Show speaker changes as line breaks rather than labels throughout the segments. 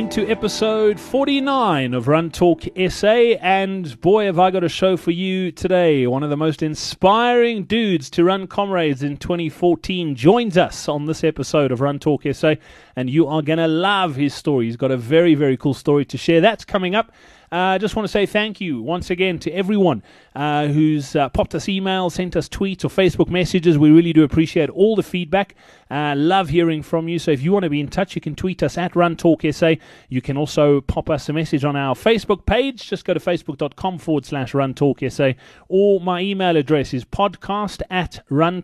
into episode 49 of Run Talk SA. And boy, have I got a show for you today. One of the most inspiring dudes to run comrades in 2014 joins us on this episode of Run Talk SA. And you are going to love his story. He's got a very, very cool story to share. That's coming up. I uh, just want to say thank you once again to everyone uh, who's uh, popped us emails, sent us tweets or Facebook messages. We really do appreciate all the feedback. Uh, love hearing from you. So if you want to be in touch, you can tweet us at Run Talk SA. You can also pop us a message on our Facebook page. Just go to facebook.com forward slash Run Talk SA. Or my email address is podcast at Run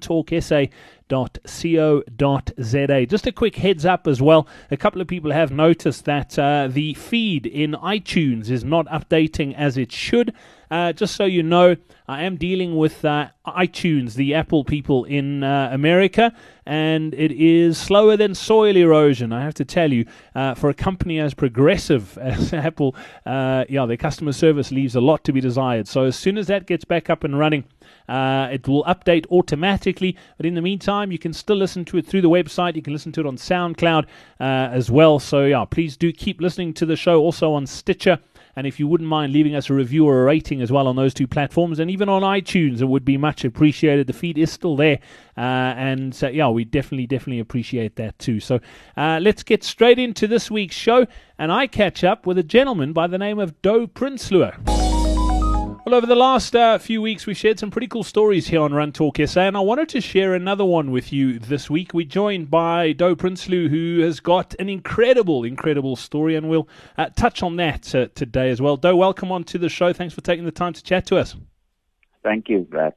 Www.co.za. Just a quick heads up as well. A couple of people have noticed that uh, the feed in iTunes is not updating as it should. Uh, just so you know, I am dealing with uh, iTunes, the Apple people in uh, America, and it is slower than soil erosion. I have to tell you, uh, for a company as progressive as Apple, uh, yeah, their customer service leaves a lot to be desired. So as soon as that gets back up and running, uh, it will update automatically. But in the meantime, you can still listen to it through the website. You can listen to it on SoundCloud as well. So yeah, please do keep listening to the show also on Stitcher. And if you wouldn't mind leaving us a review or a rating as well on those two platforms, and even on iTunes, it would be much appreciated. The feed is still there, uh, and so, yeah, we definitely, definitely appreciate that too. So uh, let's get straight into this week's show, and I catch up with a gentleman by the name of Doe Prinsloo. Well, over the last uh, few weeks, we've shared some pretty cool stories here on Run Talk SA, and I wanted to share another one with you this week. We're joined by Doe Prinsloo, who has got an incredible, incredible story, and we'll uh, touch on that uh, today as well. Doe, welcome on to the show. Thanks for taking the time to chat to us.
Thank you, Brad.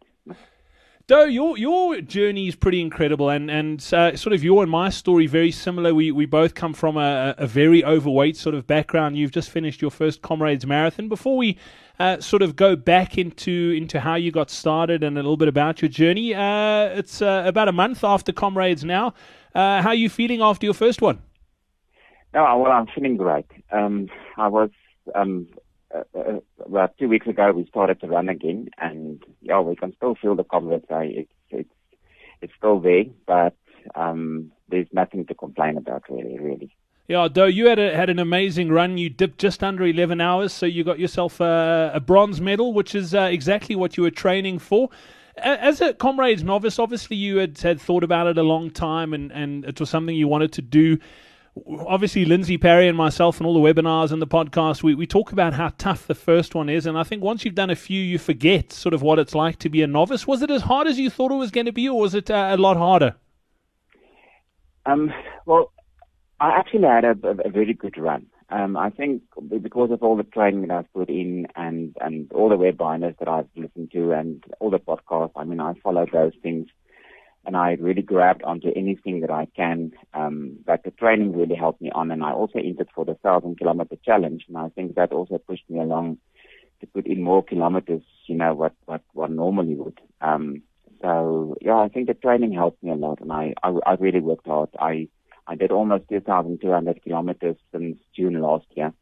Doe, your your journey is pretty incredible, and and uh, sort of your and my story very similar. We we both come from a, a very overweight sort of background. You've just finished your first Comrades Marathon. Before we uh, sort of go back into into how you got started and a little bit about your journey. Uh, it's uh, about a month after Comrades now. Uh, how are you feeling after your first one?
No, well, I'm feeling great. Um, I was um, uh, uh, about two weeks ago. We started to run again, and yeah, we can still feel the Comrades. It's it's it's still there, but um, there's nothing to complain about, really, really.
Yeah, Doe, you had a, had an amazing run. You dipped just under 11 hours, so you got yourself a, a bronze medal, which is uh, exactly what you were training for. As a comrades novice, obviously you had, had thought about it a long time, and, and it was something you wanted to do. Obviously, Lindsey Parry and myself, and all the webinars and the podcast, we, we talk about how tough the first one is. And I think once you've done a few, you forget sort of what it's like to be a novice. Was it as hard as you thought it was going to be, or was it uh, a lot harder?
Um, well, I actually had a, a, very good run. Um, I think because of all the training that I've put in and, and all the webinars that I've listened to and all the podcasts, I mean, I followed those things and I really grabbed onto anything that I can. Um, but the training really helped me on and I also entered for the thousand kilometer challenge and I think that also pushed me along to put in more kilometers, you know, what, what one normally would. Um, so yeah, I think the training helped me a lot and I, I, I really worked hard. I, I did almost 2,200 kilometers since June last year.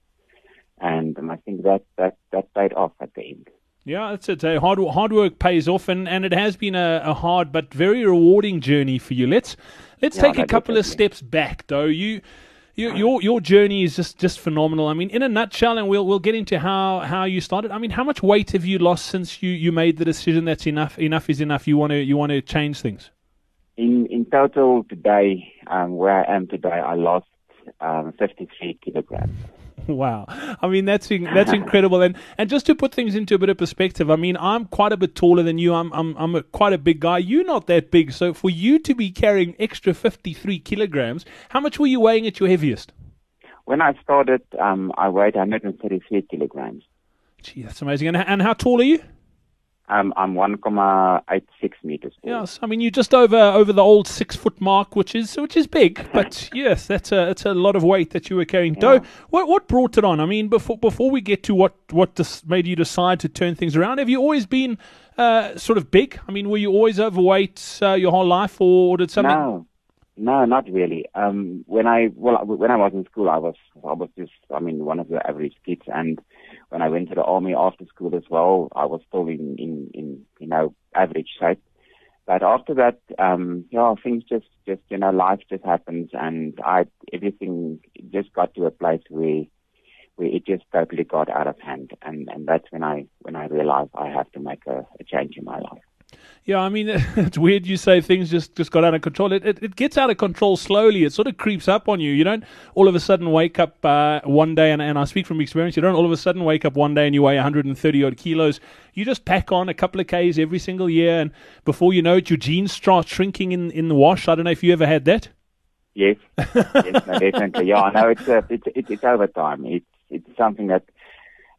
And I think that, that, that paid off at the end.
Yeah, it's it. Hard hard work pays off, and, and it has been a, a hard but very rewarding journey for you. Let's let's yeah, take a couple of steps back, though. You, you your your journey is just, just phenomenal. I mean, in a nutshell, and we'll we'll get into how, how you started. I mean, how much weight have you lost since you, you made the decision that's enough enough is enough? You want to you want to change things
in in total today, um, where I am today, I lost um, 53 kilograms.
Wow, I mean that's that's incredible, and and just to put things into a bit of perspective, I mean I'm quite a bit taller than you. I'm I'm I'm a, quite a big guy. You're not that big, so for you to be carrying extra 53 kilograms, how much were you weighing at your heaviest?
When I started, um, I weighed 133 kilograms.
Gee, that's amazing. And and how tall are you?
Um, I'm 1.86 meters.
Tall. Yes, I mean you're just over over the old six foot mark, which is which is big. But yes, that's a it's a lot of weight that you were carrying. Yeah. what what brought it on? I mean, before before we get to what what made you decide to turn things around, have you always been uh, sort of big? I mean, were you always overweight uh, your whole life, or did something?
No, no, not really. Um, when I well when I was in school, I was I was just I mean one of the average kids and when I went to the army after school as well, I was still in, in, in you know, average shape. but after that, um, yeah, things just, just, you know, life just happens and I, everything just got to a place where, where it just totally got out of hand. And, and that's when I, when I realized I have to make a, a change in my life.
Yeah, I mean, it's weird you say things just, just got out of control. It, it, it gets out of control slowly. It sort of creeps up on you. You don't all of a sudden wake up uh, one day, and, and I speak from experience, you don't all of a sudden wake up one day and you weigh 130 odd kilos. You just pack on a couple of Ks every single year, and before you know it, your jeans start shrinking in, in the wash. I don't know if you ever had that.
Yes, yes no, definitely. Yeah, I know it's, uh, it's, it's, it's over time. It's, it's something that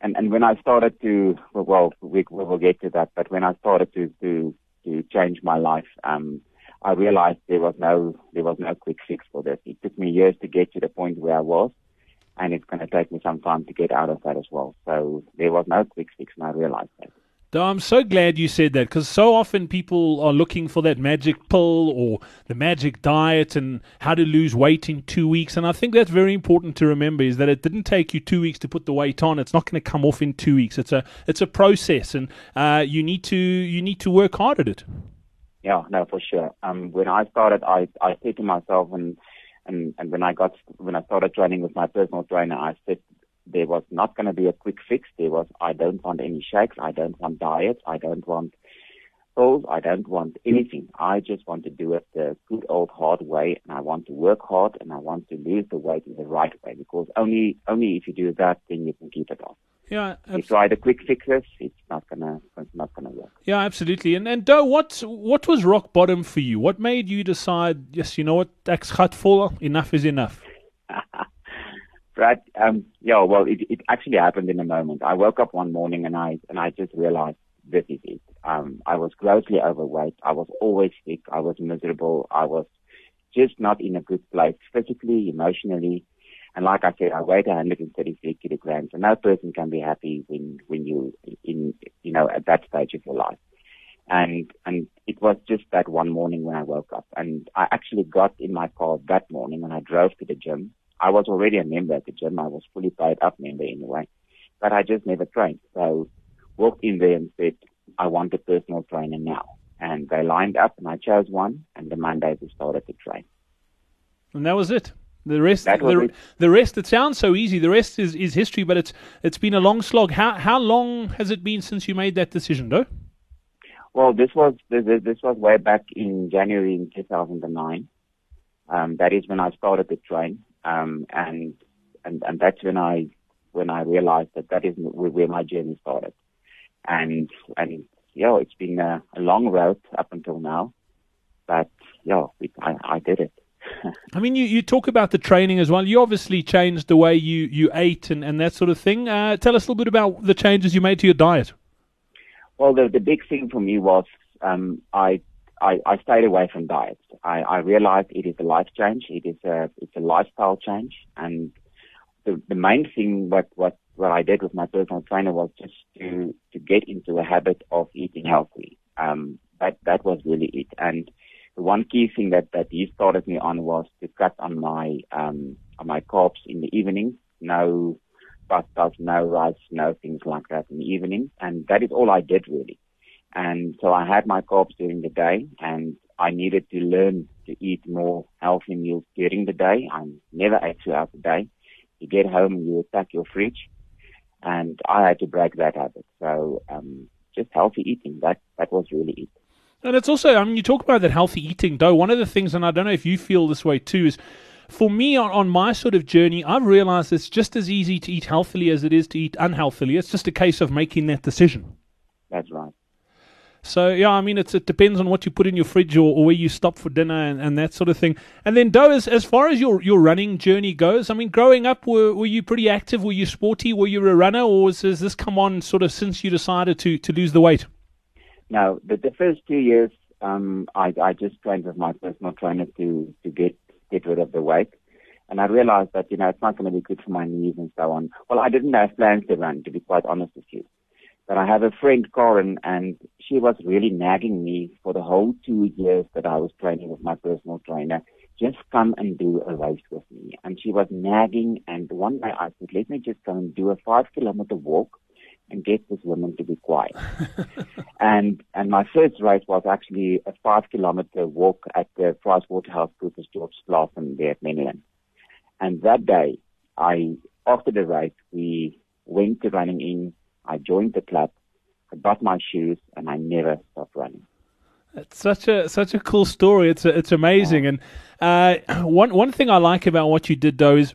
and and when I started to well we we will get to that but when I started to to to change my life. Um, I realized there was no there was no quick fix for this. It took me years to get to the point where I was, and it's going to take me some time to get out of that as well. So there was no quick fix, and I realized that.
I'm so glad you said that because so often people are looking for that magic pill or the magic diet and how to lose weight in two weeks. And I think that's very important to remember is that it didn't take you two weeks to put the weight on. It's not going to come off in two weeks. It's a it's a process, and uh, you need to you need to work hard at it.
Yeah, no, for sure. Um, when I started, I I said to myself and. And, and when I got when I started training with my personal trainer, I said there was not going to be a quick fix. There was, I don't want any shakes. I don't want diets. I don't want pills. I don't want anything. I just want to do it the good old hard way and I want to work hard and I want to lose the weight in the right way because only, only if you do that, then you can keep it off.
Yeah,
absolutely. you try the quick fixes, it's not gonna, it's not gonna work.
Yeah, absolutely. And and Doe, what what was rock bottom for you? What made you decide? Yes, you know what, that's had full. Enough is enough.
Right. Um, yeah, well, it, it actually happened in a moment. I woke up one morning and I, and I just realized this is it. Um, I was grossly overweight. I was always sick. I was miserable. I was just not in a good place physically, emotionally. And like I said, I weighed 133 kilograms and no person can be happy when, when you in, you know, at that stage of your life. And, and it was just that one morning when I woke up and I actually got in my car that morning and I drove to the gym I was already a member at the gym. I was fully paid up member anyway, but I just never trained. So walked in there and said, I want a personal trainer now. And they lined up and I chose one and the Monday we started to train.
And that was it. The rest, the, it. the rest. It sounds so easy. The rest is, is history, but it's it's been a long slog. How how long has it been since you made that decision, though?
Well, this was this, this was way back in January in 2009. Um, that is when I started to train. Um, and, and, and that's when I, when I realized that that isn't where my journey started. And, and, yeah, it's been a, a long road up until now, but yeah, we, I, I did it.
I mean, you, you talk about the training as well. You obviously changed the way you, you ate and, and that sort of thing. Uh, tell us a little bit about the changes you made to your diet.
Well, the, the big thing for me was um, I I, I stayed away from diets. I, I realized it is a life change. It is a, it's a lifestyle change. And the, the main thing what, what, what I did with my personal trainer was just to, to get into a habit of eating healthy. Um, that, that was really it. And the one key thing that, that he started me on was to cut on my, um, on my carbs in the evening. No pastas, no rice, no things like that in the evening. And that is all I did really. And so I had my carbs during the day and I needed to learn to eat more healthy meals during the day. I never ate throughout the day. You get home and you attack your fridge and I had to break that habit. So, um, just healthy eating. That, that was really it.
And it's also, I mean, you talk about that healthy eating, though. One of the things, and I don't know if you feel this way too, is for me on, on my sort of journey, I've realized it's just as easy to eat healthily as it is to eat unhealthily. It's just a case of making that decision.
That's right.
So yeah, I mean, it's it depends on what you put in your fridge or, or where you stop for dinner and, and that sort of thing. And then, Doe, as, as far as your, your running journey goes, I mean, growing up, were were you pretty active? Were you sporty? Were you a runner, or has, this come on sort of since you decided to to lose the weight?
No, the, the first two years, um, I I just trained with my personal trainer to to get get rid of the weight. And I realized that, you know, it's not going to be good for my knees and so on. Well, I didn't have plans to run, to be quite honest with you. But I have a friend, Corin, and she was really nagging me for the whole two years that I was training with my personal trainer. Just come and do a race with me. And she was nagging. And one day I said, let me just come and do a five kilometer walk and get this woman to be quiet. and and my first race was actually a five kilometer walk at the PricewaterhouseCoopers George Claassen there at Menlyn. And that day, I after the race, we went to running in. I joined the club. I got my shoes, and I never stopped running.
It's such a such a cool story. It's a, it's amazing. And uh, one one thing I like about what you did though is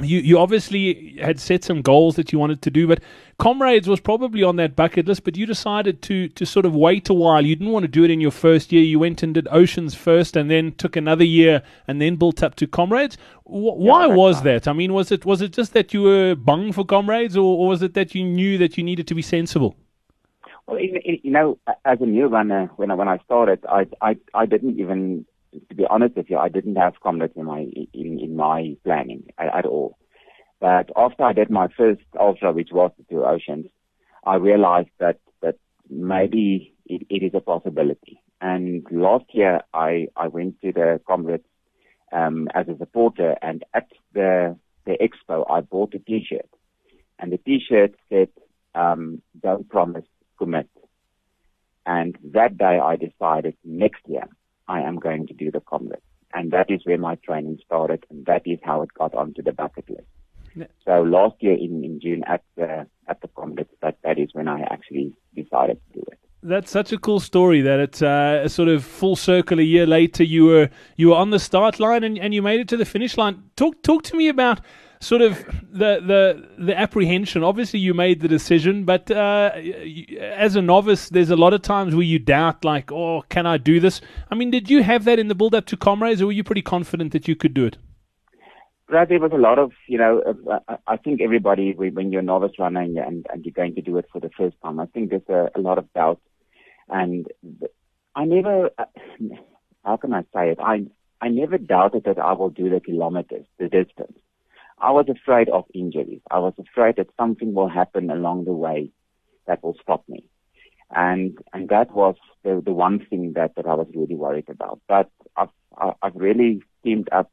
you you obviously had set some goals that you wanted to do, but Comrades was probably on that bucket list. But you decided to to sort of wait a while. You didn't want to do it in your first year. You went and did Oceans first, and then took another year, and then built up to Comrades. W- why
yeah,
was that? I mean, was it was it just that you were bung for Comrades, or, or was it that you knew that you needed to be sensible?
Well, you know, as a new runner, when I, when I started, I, I I didn't even to be honest with you, I didn't have comrades in my in, in my planning at, at all. But after I did my first ultra, which was the two oceans, I realized that that maybe it, it is a possibility. And last year, I I went to the comrades um, as a supporter, and at the the expo, I bought a T-shirt, and the T-shirt said, um, "Don't promise, commit." And that day, I decided next year I am going to do the comrades. And that is where my training started, and that is how it got onto the bucket list.
Yeah.
So last year in, in June at the at the comrades, that, that is when I actually decided to do it.
That's such a cool story that it's uh, a sort of full circle. A year later, you were you were on the start line and, and you made it to the finish line. Talk talk to me about sort of the the the apprehension. Obviously, you made the decision, but uh, as a novice, there's a lot of times where you doubt, like, oh, can I do this? I mean, did you have that in the build up to comrades, or were you pretty confident that you could do it?
Brad, there was a lot of, you know, uh, I think everybody, when you're a novice runner and, and, and you're going to do it for the first time, I think there's a, a lot of doubt. And I never, uh, how can I say it? I, I never doubted that I will do the kilometers, the distance. I was afraid of injuries. I was afraid that something will happen along the way that will stop me. And, and that was the, the one thing that, that I was really worried about. But I've, I've really teamed up,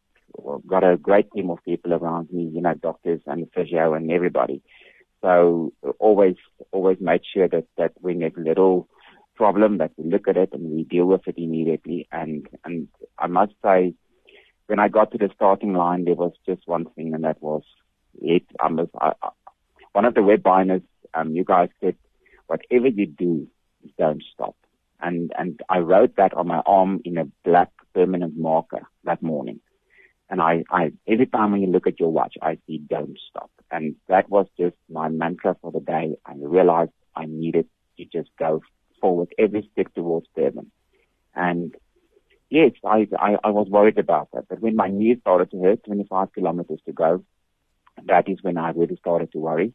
got a great team of people around me, you know, doctors and physio and everybody. So always, always made sure that, that when there's a little problem that we look at it and we deal with it immediately. And, and I must say, when I got to the starting line, there was just one thing, and that was it. Was, I, I, one of the webinars, um, you guys said, whatever you do, don't stop. And, and I wrote that on my arm in a black permanent marker that morning. And I, I, every time when you look at your watch, I see don't stop. And that was just my mantra for the day. I realized I needed to just go forward every step towards Durban. And yes, I, I, I was worried about that. But when my knee started to hurt, 25 kilometers to go, that is when I really started to worry.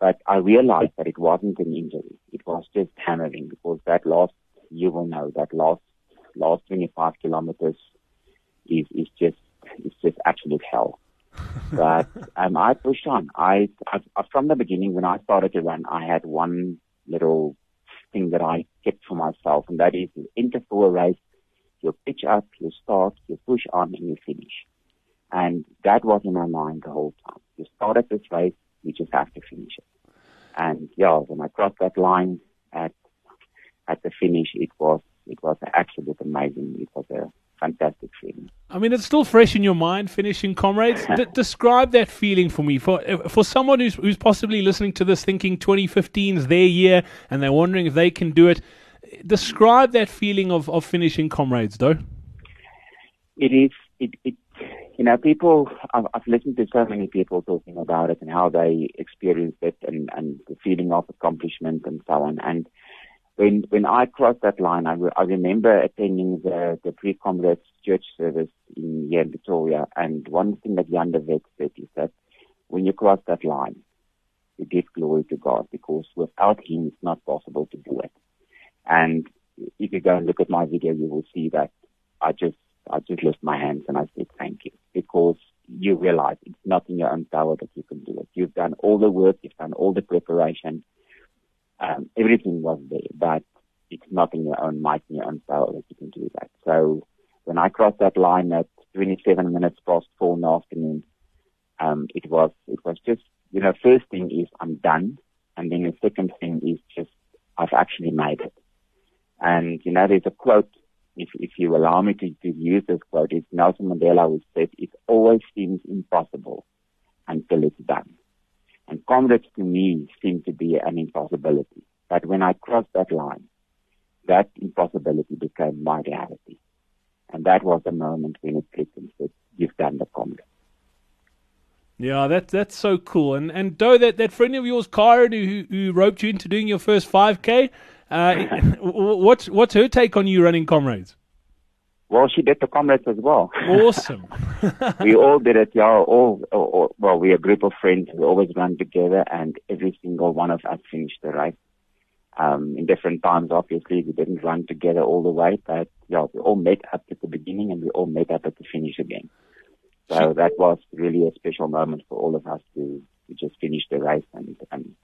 But I realized that it wasn't an injury. It was just hammering because that last, you will know, that last, last 25 kilometers is, is just, it's just absolute hell. but um, I pushed on. I, I, from the beginning, when I started to run, I had one little thing that I kept for myself, and that is enter for a race you pitch up, you start, you push on, and you finish. And that was in my mind the whole time. You start at this race, you just have to finish it. And yeah, when I crossed that line at at the finish, it was it was absolutely amazing. It was a fantastic feeling.
I mean, it's still fresh in your mind, finishing comrades. D- describe that feeling for me, for for someone who's who's possibly listening to this, thinking 2015 is their year, and they're wondering if they can do it describe that feeling of, of finishing comrades though.
It is it, it you know people I've, I've, listened to so many people talking about it and how they experienced it and, and the feeling of accomplishment and so on. And when when I crossed that line I, re- I remember attending the the pre-comrades church service in here in Pretoria. And one thing that Jan de Wet said is that when you cross that line you give glory to God because without him it's not possible to do it and if you go and look at my video, you will see that I just, I just lift my hands and I said thank you because you realize it's not in your own power that you can do it. You've done all the work, you've done all the preparation, um, everything was there, but it's not in your own might, in your own power that you can do that. So when I crossed that line at 27 minutes past four in the afternoon, um, it was, it was just, you know, first thing is I'm done And then the second thing is just, I've actually made it. And, you know, there's a quote, if, if you allow me to, to use this quote, it's Nelson Mandela who said, it always seems impossible until it's done. And comrades to me seem to be an impossibility. But when I crossed that line, that impossibility became my reality. And that was the moment when it clicked and said, you've done the comrade.
Yeah, that that's so cool. And and though that, that friend of yours, Karen, who who roped you into doing your first five k, uh, what's what's her take on you running comrades?
Well, she did the comrades as well.
Awesome.
we all did it, yeah. All, all, all, well, we're a group of friends. We always run together, and every single one of us finished the race. Um, in different times, obviously, we didn't run together all the way, but yeah, we all met up at the beginning and we all met up at the finish again. So that was really a special moment for all of us to, to just finish the race. And, and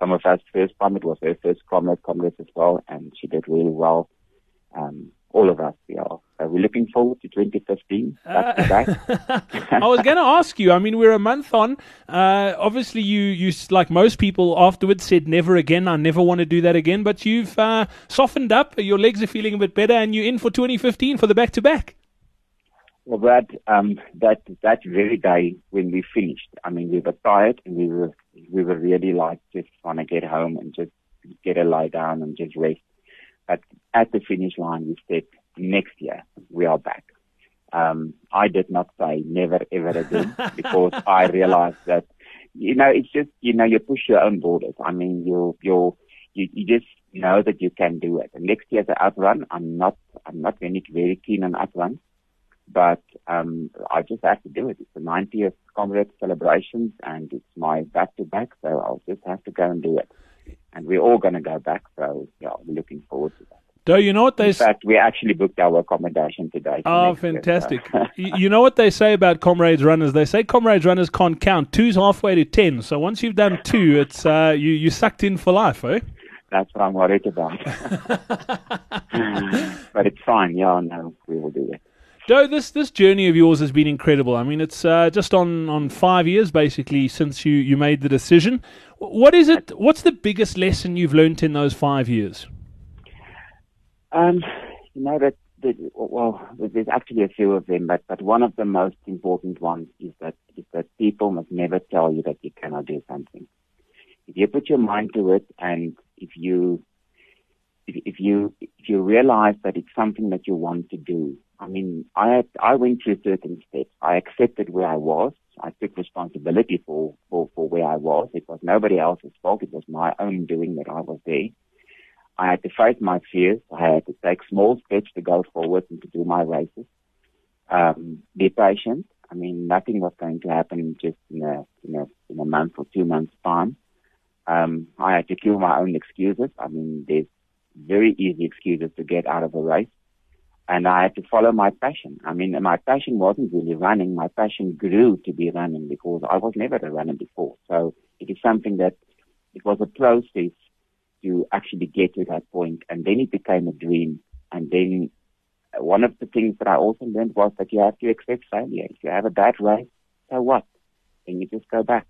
some of us first time, it was her first comrade, comrades as well, and she did really well. Um, all of us, yeah. So we're looking forward to 2015. Back to.
I was going to ask you. I mean, we're a month on. Uh, obviously, you you like most people afterwards said never again. I never want to do that again. But you've uh, softened up. Your legs are feeling a bit better, and you're in for 2015 for the back to back.
Well, Brad, um, that that very day when we finished, I mean, we were tired and we were we were really like just want to get home and just get a lie down and just rest. But at the finish line, we said next year we are back. Um, I did not say never ever again because I realized that you know it's just you know you push your own borders. I mean you you you, you just know that you can do it. And next year's up run, I'm not I'm not very very keen on up run but um, I just have to do it. It's the 90th comrade celebrations, and it's my back-to-back, so I'll just have to go and do it. And we're all going to go back, so yeah, we're looking forward to that.
Do you know what they?
In fact, we actually booked our accommodation today.
Oh, fantastic! Year, so. you know what they say about comrades runners? They say comrades runners can't count. Two's halfway to ten. So once you've done two, it's uh, you you sucked in for life, eh?
That's what I'm worried about. but it's fine. Yeah, no, we will do it.
Joe, this this journey of yours has been incredible. I mean, it's uh, just on, on five years basically since you, you made the decision. What is it? What's the biggest lesson you've learned in those five years?
Um, you know that, that well, there's actually a few of them, but but one of the most important ones is that is that people must never tell you that you cannot do something. If you put your mind to it, and if you if, if you if you realize that it's something that you want to do, I mean, I I went through certain steps. I accepted where I was. I took responsibility for, for, for where I was. It was nobody else's fault. It was my own doing that I was there. I had to face my fears. I had to take small steps to go forward and to do my races. Um, be patient. I mean, nothing was going to happen just in a, in a, in a month or two months time. Um, I had to kill my own excuses. I mean, there's very easy excuses to get out of a race and I had to follow my passion. I mean, my passion wasn't really running. My passion grew to be running because I was never a runner before. So it is something that it was a process to actually get to that point, and then it became a dream. And then uh, one of the things that I also learned was that you have to accept failure. If you have a bad race, so what? Then you just go back.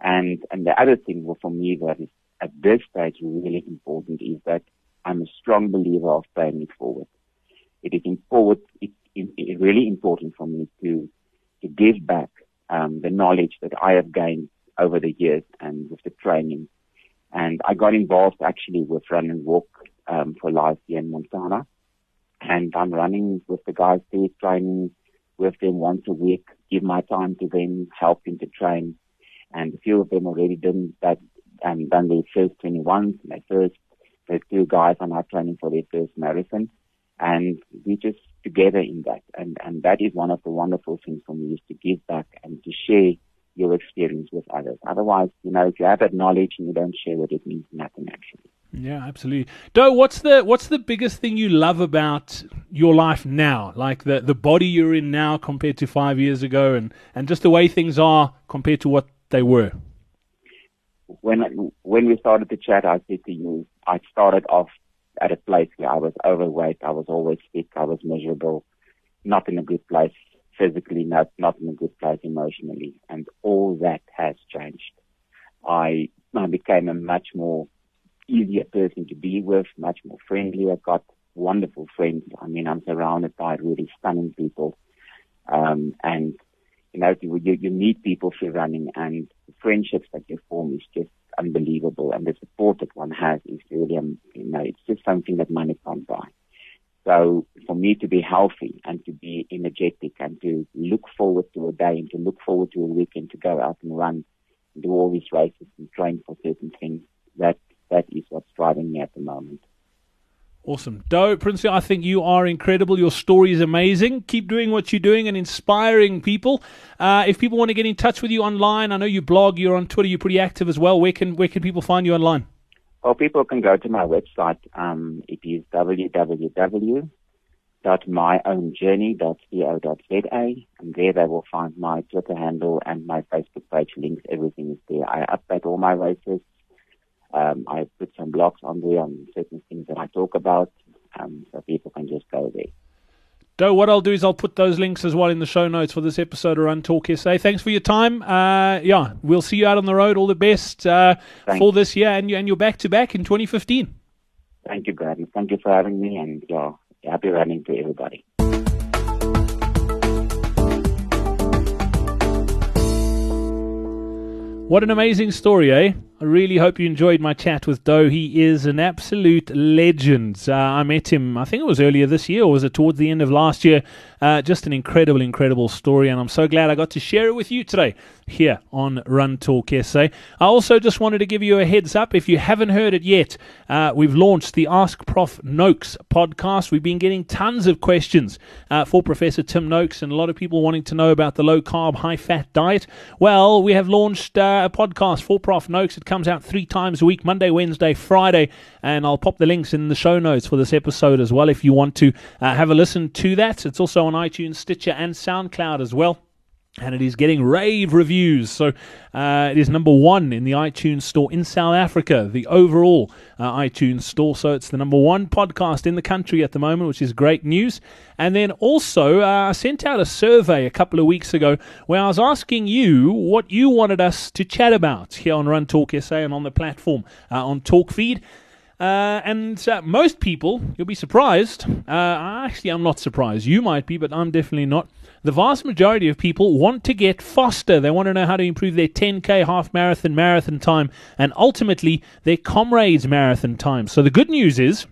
And and the other thing for me that is at this stage really important is that I'm a strong believer of paying it forward it is important, it, it, it really important for me to, to give back um, the knowledge that I have gained over the years and with the training. And I got involved actually with Run and Walk um, for life here in Montana. And I'm running with the guys there, training with them once a week, give my time to them, help them to train. And a few of them already done that and done their first 21, their first, the two guys are now training for their first marathon and we just together in that. And, and that is one of the wonderful things for me is to give back and to share your experience with others. Otherwise, you know, if you have that knowledge and you don't share it, it means nothing actually.
Yeah, absolutely. Doe, what's the what's the biggest thing you love about your life now? Like the the body you're in now compared to five years ago, and and just the way things are compared to what they were.
When when we started the chat, I said to you, I started off at a place where I was overweight. I was always sick. I was miserable, not in a good place physically, not, not in a good place emotionally. And all that has changed. I I became a much more easier person to be with, much more friendly. I've got wonderful friends. I mean, I'm surrounded by really stunning people. Um, and, you know, you, you meet people through running and the friendships that you form is just unbelievable. And the support that one has is really, um, you know, it's just something that money can't buy. So for me to be healthy and to be energetic and to look forward to a day and to look forward to a weekend to go out and run and do all these races and train for certain things, that that is what's driving me at the moment.
Awesome. Dou, Prinsloo, I think you are incredible. Your story is amazing. Keep doing what you're doing and inspiring people. Uh, if people want to get in touch with you online, I know you blog, you're on Twitter, you're pretty active as well. Where can where can people find you online?
Well, people can go to my website. Um, it is www.myownjourney.co.za, and there they will find my Twitter handle and my Facebook page links. Everything is there. I update all my races. Um, I put some blogs on there on certain things that I talk about, um, so people can just go there.
Dou, what I'll do is I'll put those links as well in the show notes for this episode of Run Talk SA. Thanks for your time. Uh, yeah, we'll see you out on the road. All the best uh, for this year, and, you, and you're back to back in 2015.
Thank you, Brad. Thank you for having me, and yeah, happy running to everybody.
What an amazing story, eh? I really hope you enjoyed my chat with Dou. He is an absolute legend. Uh, I met him, I think it was earlier this year, or was it towards the end of last year? Uh, just an incredible, incredible story, and I'm so glad I got to share it with you today here on Run Talk SA. I also just wanted to give you a heads up. If you haven't heard it yet, uh, we've launched the Ask Prof Noakes podcast. We've been getting tons of questions uh, for Professor Tim Noakes, and a lot of people wanting to know about the low carb, high fat diet. Well, we have launched uh, a podcast for Prof Noakes comes out three times a week Monday, Wednesday, Friday. And I'll pop the links in the show notes for this episode as well if you want to uh, have a listen to that. It's also on iTunes, Stitcher, and SoundCloud as well and it is getting rave reviews. So uh, it is number one in the iTunes store in South Africa, the overall uh, iTunes store. So it's the number one podcast in the country at the moment, which is great news. And then also, uh, I sent out a survey a couple of weeks ago where I was asking you what you wanted us to chat about here on Run Talk SA and on the platform uh, on TalkFeed. Uh, and uh, most people, you'll be surprised. Uh, actually, I'm not surprised. You might be, but I'm definitely not. The vast majority of people want to get faster. They want to know how to improve their 10k half marathon, marathon time, and ultimately their comrades' marathon time. So the good news is.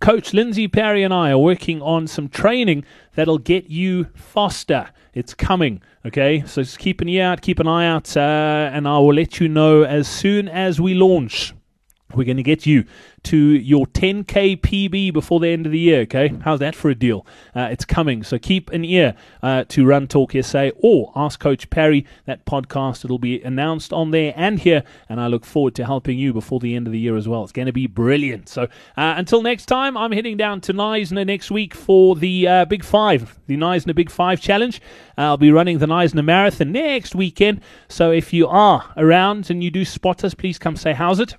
Coach Lindsey Parry and I are working on some training that'll get you faster. It's coming, okay? So just keep an ear out, keep an eye out, uh, and I will let you know as soon as we launch. We're going to get you to your 10k PB before the end of the year. Okay, how's that for a deal? Uh, it's coming, so keep an ear uh, to Run Talk SA or Ask Coach Parry. That podcast it'll be announced on there and here, and I look forward to helping you before the end of the year as well. It's going to be brilliant. So uh, until next time, I'm heading down to Knysna next week for the uh, Big Five, the Knysna Big Five Challenge. I'll be running the Knysna Marathon next weekend. So if you are around and you do spot us, please come say how's it.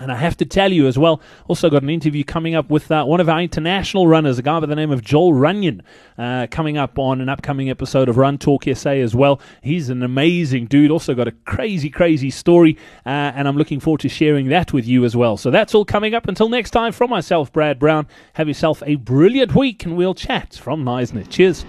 And I have to tell you as well, also got an interview coming up with uh, one of our international runners, a guy by the name of Joel Runyon, uh, coming up on an upcoming episode of Run Talk SA as well. He's an amazing dude, also got a crazy, crazy story, uh, and I'm looking forward to sharing that with you as well. So that's all coming up. Until next time, from myself, Brad Brown, have yourself a brilliant week, and we'll chat from Knysna. Cheers.